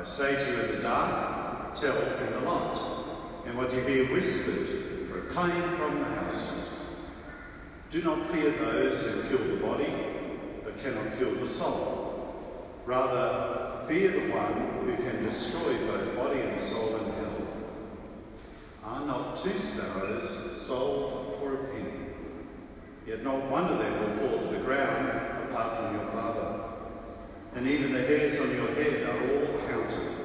I say to you in the dark, tell in the light, and what you hear whispered, proclaim from the housetops. Do not fear those who kill the body, but cannot kill the soul. Rather, fear the one who can destroy both body and soul in hell. Are not two sparrows sold for a penny? Yet not one of them will fall to the ground apart from your Father. And even the hairs on your head are all counted.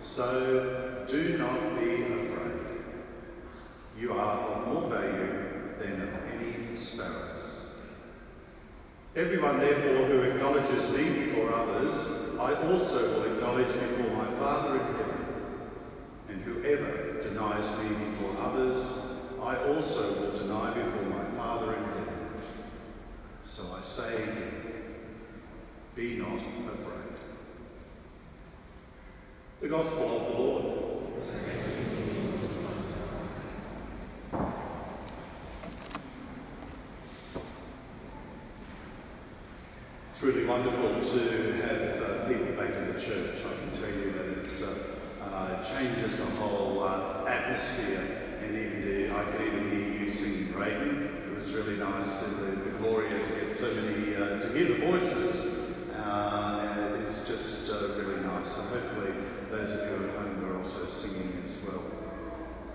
So do not be afraid. You are of more value than any sparrows. Everyone, therefore, who acknowledges me before others, I also will acknowledge before my Father in heaven. And whoever denies me before others, I also will deny before my Father in heaven. So I say be not afraid. The Gospel of the Lord. It's really wonderful to have uh, people back in the church. I can tell you that it's uh, uh, changes the whole uh, atmosphere, and even I could even hear you singing Reagan. It was really nice, and the, the Gloria to get so many uh, to hear the voices. Uh, really nice. So hopefully, those of you at home are also singing as well.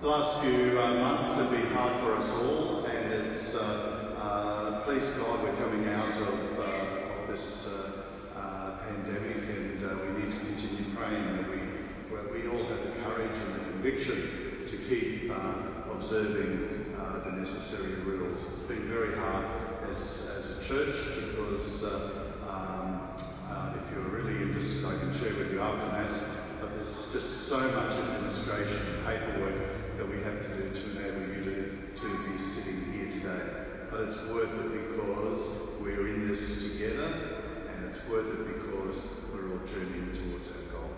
The last few months have been hard for us all, and it's please God we're coming out of this uh, uh, pandemic, and uh, we need to continue praying that we, we all have the courage and the conviction to keep observing the necessary rules. It's been very hard as, as a church because um, if you're really I can share with you after Mass, but there's just so much administration and paperwork that we have to do to enable you to, to be sitting here today. But it's worth it because we're in this together, and it's worth it because we're all journeying towards our goal.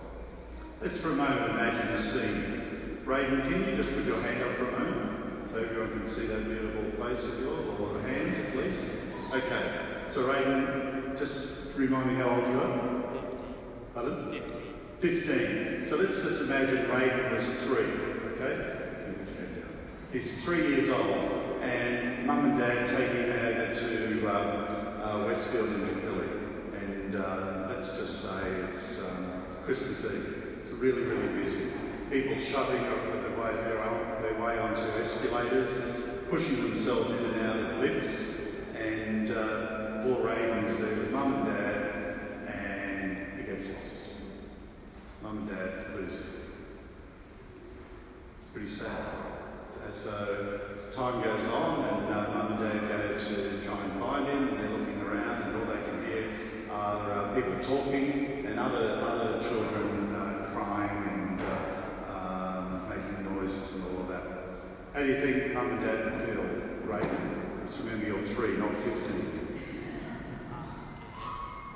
Let's for a moment imagine a scene. Raiden, can you just put your hand up for a moment so everyone can see that beautiful face of yours, or hand at least? Okay, so Raiden, just remind me how old you are? 15. Pardon? 15. 15. So let's just imagine Raiden was three, okay? He's three years old and mum and dad take him out to um, uh, Westfield Indooroopilly. And uh, let's just say it's um, Christmas Eve. It's really, really busy. People shoving up their way, their, their way onto escalators, pushing themselves in and out of lifts. And uh, poor Raiden's there with mum and dad, and he gets lost. Mum and dad lose It's pretty sad. So as time goes on and uh, mum and dad go to try and find him and they're looking around and all they can hear are uh, people talking and other, other children uh, crying and uh, um, making noises and all of that. How do you think mum and dad would feel, Right? Just remember you're three, not 15.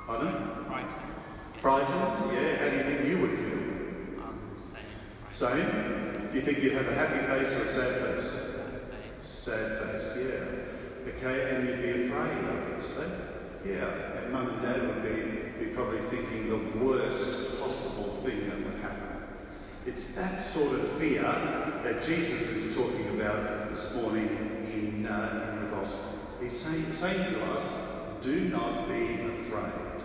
Pardon? Frightened. Frightened? Yeah. How do you think you would feel? Same. Do you think you'd have a happy face or a sad face? Sad face. Yeah. Okay, and you'd be afraid, obviously. Yeah, and mum and dad would be, be probably thinking the worst possible thing that would happen. It's that sort of fear that Jesus is talking about this morning in, uh, in the Gospel. He's saying, saying to us, do not be afraid,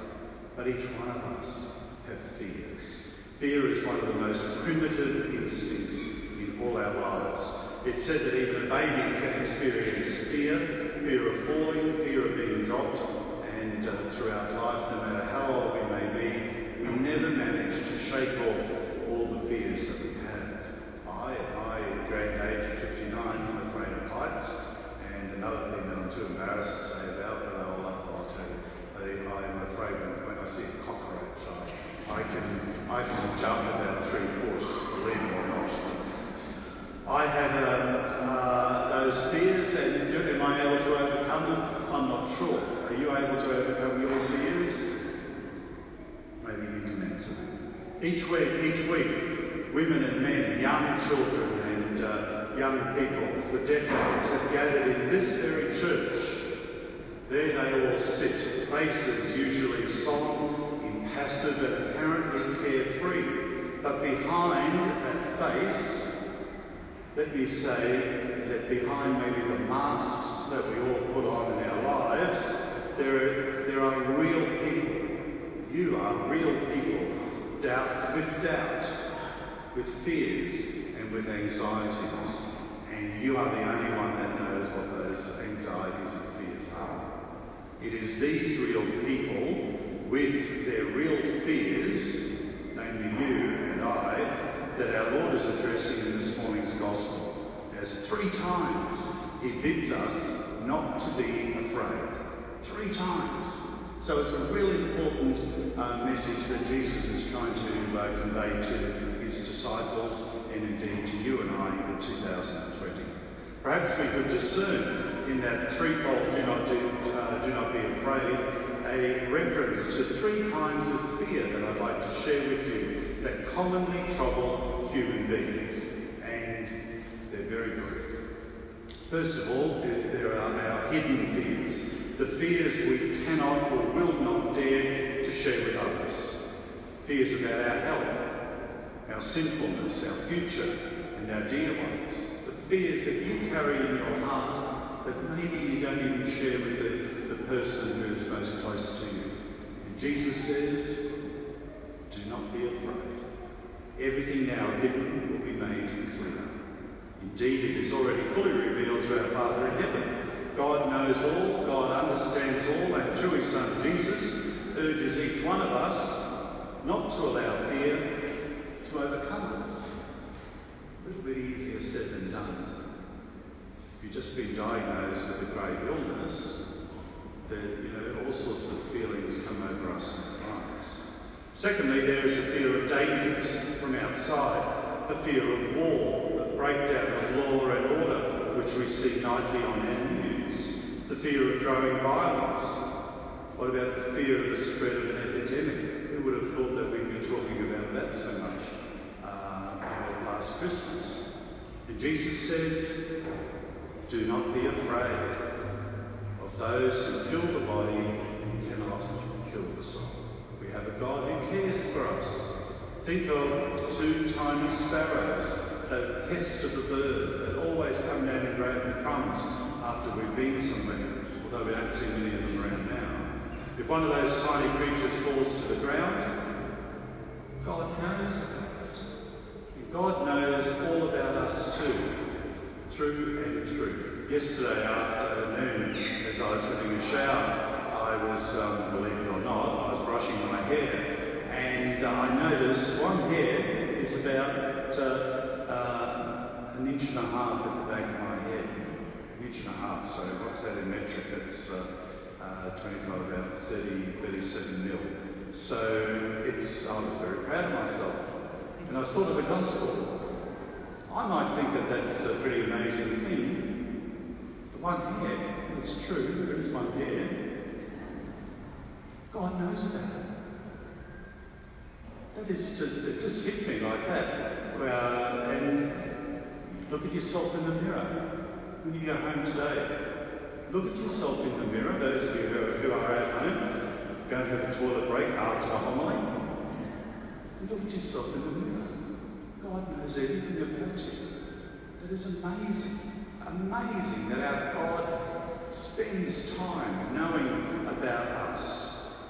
but each one of us have fears. Fear is one of the most primitive instincts in all our lives. It's said that even a baby can experience fear, fear of falling, fear of being dropped, and uh, throughout life, no matter how old we may be, we never manage to shake off all the fears that we have. I, at my great age of 59, I'm afraid of heights, and another thing that I'm too embarrassed to say about, but I'll, I'll tell you, I, am afraid when I see a cockroach, I, I, can, I can jump about three foot, believe it or not. I had um, uh, those fears, and am I able to overcome them? I'm not sure. Are you able to overcome your fears? Maybe you can answer. Each week, each week, women and men, young children and uh, young people for decades have gathered in this very church. There they all sit, faces usually solemn, impassive and apparently carefree. But behind that face, let me say that behind maybe the masks that we all put on in our lives, there there are real people. You are real people, doubt, with doubt, with fears, and with anxieties. And you are the only one that knows what those anxieties and fears are. It is these real people with their real fears, namely you and I, that our Lord is addressing in this morning's Gospel. As three times he bids us not to be afraid. Three times. So it's a really important uh, message that Jesus is trying to uh, convey to his disciples and indeed to you and I in 2020. Perhaps we could discern in that threefold do not, do, uh, do not be afraid a reference to three kinds of fear that I'd like to share with you that commonly trouble human beings. And they're very brief. First of all, there are our hidden fears the fears we cannot or will not dare to share with others. Fears about our health, our sinfulness, our future, and our dear ones. The fears that you carry in your heart that maybe you don't even share with the, the person who is most close to you. And Jesus says, do not be afraid. Everything now hidden will be made clear. Indeed, it is already fully revealed to our Father in heaven. God knows all, God understands all, and through his Son Jesus urges each one of us not to allow fear to overcome us. A little bit easier said than done, If you've just been diagnosed with a grave illness, you know all sorts of feelings come over us in lives. Secondly, there is a fear of dangers from outside, the fear of war, the breakdown of law and order, which we see nightly on our news, the fear of growing violence? What about the fear of the spread of an epidemic? Who would have thought that we'd be talking about that so much uh, last Christmas? And Jesus says, Do not be afraid those who kill the body cannot kill the soul. We have a God who cares for us. Think of two tiny sparrows, the pest of the bird that always come down and grab the crumbs after we've been somewhere, although we don't see many of them around now. If one of those tiny creatures falls to the ground, God knows. God knows all about us too, through and through. Yesterday afternoon, as I was having a shower, I was, um, believe it or not, I was brushing my hair, and uh, I noticed one hair is about uh, uh, an inch and a half at the back of my head An inch and a half. So what's that in metric? That's uh, uh, 25, about 30, 37 mil. So it's, I was very proud of myself. And I was thought of the gospel. I might think that that's a pretty amazing thing. One hair, it's true, there is one hair. God knows about it. That is just, it just hit me like that. Well, and look at yourself in the mirror when you go home today, look at yourself in the mirror, those of you who are, who are at home, go and have a toilet break after the homily. Look at yourself in the mirror. God knows everything about you. That is amazing. Amazing that our God spends time knowing about us.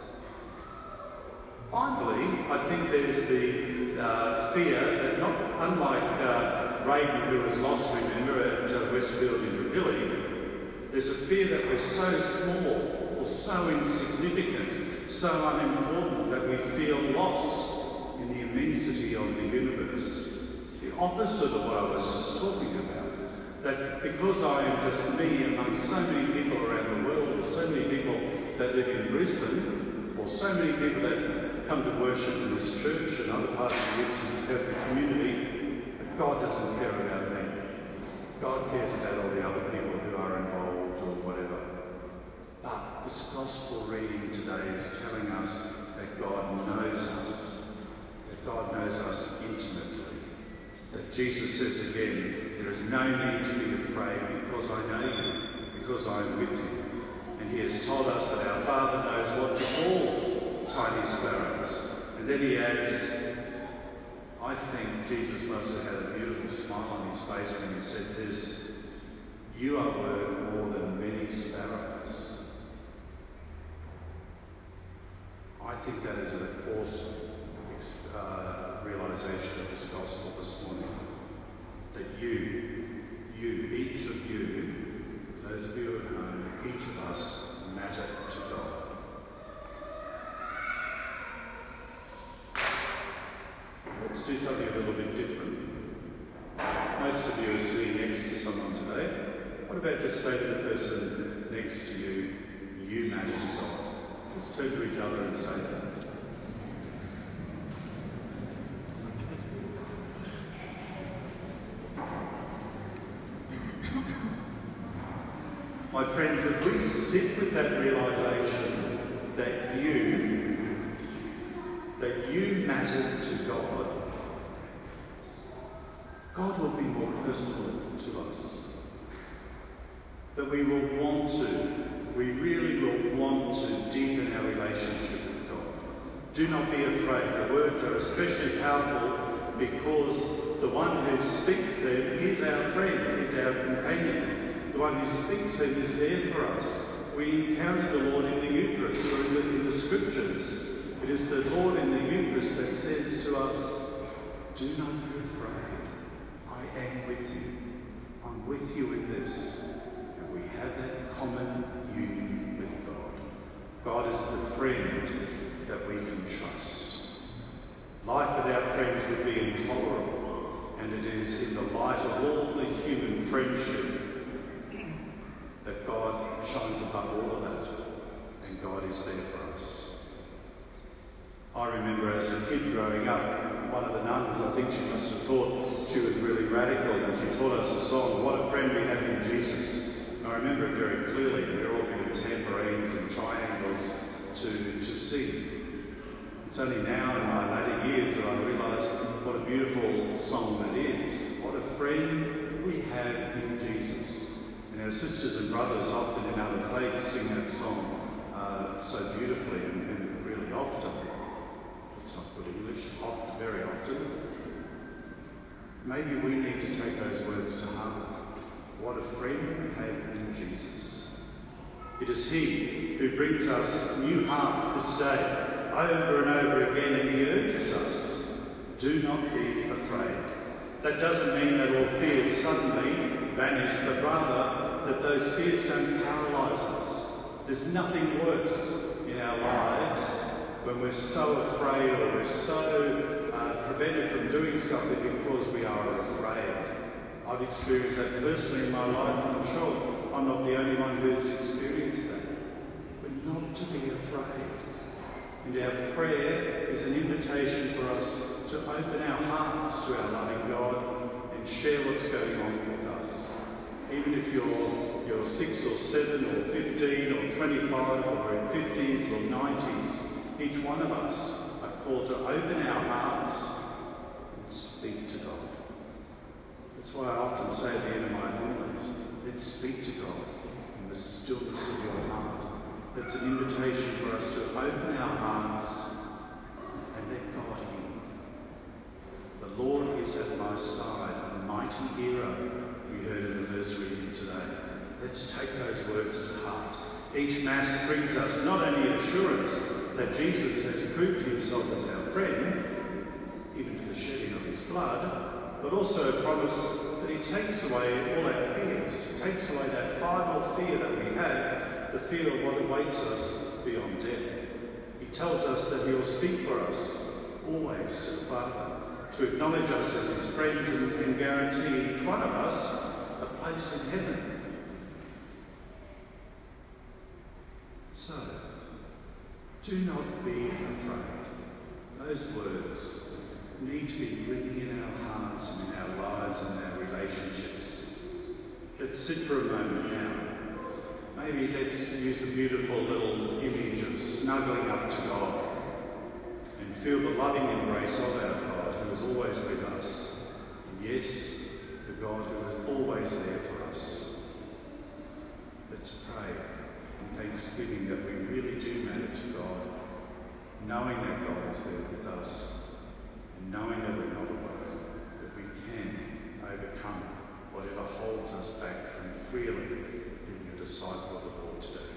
Finally, I think there's the uh, fear that not unlike uh, Raiden, who was lost, remember, at uh, Westfield in Indooroopilly, there's a fear that we're so small or so insignificant, so unimportant that we feel lost in the immensity of the universe. The opposite of what I was just talking about. That because I am just me among so many people around the world, or so many people that live in Brisbane, or so many people that come to worship in this church and other parts of the Ipswich Catholic community, that God doesn't care about me. God cares about all the other people who are involved or whatever. But this gospel reading today is telling us that God knows us, that God knows us intimately. That Jesus says again, there is no need to be afraid because I know you, because I am with you. And he has told us that our Father knows what befalls tiny sparrows. And then he adds, I think Jesus must have had a beautiful smile on his face when he said this, you are worth more than many sparrows. I think that is an awesome uh, realization of this gospel this morning. That you, you, each of you, those of you at home, each of us matter to God. Let's do something a little bit different. Most of you are sitting next to someone today. What about just say to the person next to you, you matter to God? Just turn to each other and say that. My friends, as we sit with that realization that you, that you matter to God, God will be to us. That we will want to, we really will want to deepen our relationship with God. Do not be afraid. The words are especially powerful because the one who speaks them is our friend, is our companion. The one who speaks them is there for us. We encounter the Lord in the Eucharist or in the, in the Scriptures. It is the Lord in the Eucharist that says to us, Do not be. I am with you. I'm with you in this. And we have that common union with God. God is the friend that we can trust. Life without friends would be intolerable, and it is in the light of all the human friendship that God shines above all of that, and God is there for us. I remember as a kid growing up, one of the nuns, I think she must have thought she was really radical, and she taught us a song, What a Friend We Have in Jesus. And I remember it very clearly. We were all given tambourines and triangles to, to sing. It's only now in my later years that I realise what a beautiful song that is. What a friend we have in Jesus. And our sisters and brothers often in other faiths sing that song uh, so beautifully and, and, really often. Not good English, often, very often. Maybe we need to take those words to heart. What a friend we have in Jesus. It is He who brings us new heart this day over and over again, and he urges us, do not be afraid. That doesn't mean that all fears suddenly vanish, but rather that those fears don't paralyze us. There's nothing worse in our lives when we're so afraid or we're so uh, prevented from doing something because we are afraid. I've experienced that personally in my life, and I'm sure I'm not the only one who's experienced that. But not to be afraid. And our prayer is an invitation for us to open our hearts to our loving God and share what's going on with us. Even if you're, you're 6 or 7 or 15 or 25 or in 50s or 90s, each one of us are called to open our hearts and speak to God. That's why I often say at the end of my homilies, let's speak to God in the stillness of your heart. That's an invitation for us to open our hearts and let God in. The Lord is at my side, a mighty hero, we heard in the verse reading today. Let's take those words to heart. Each Mass brings us not only assurance that Jesus has proved himself as our friend, even to the shedding of his blood, but also promise that he takes away all our fears, takes away that final fear that we have, the fear of what awaits us beyond death. He tells us that he will speak for us always to the Father, to acknowledge us as his friends and, and guarantee each one of us a place in heaven. So, do not be afraid. Those words need to be ringing in our hearts and in our lives and our relationships. Let's sit for a moment now. Maybe let's use the beautiful little image of snuggling up to God and feel the loving embrace of our God who is always with us. Yes, the God who is always there for us. Let's pray thanksgiving that we really do matter to God, knowing that God is there with us, and knowing that we're not alone, that we can overcome whatever holds us back from freely being a disciple of the Lord today.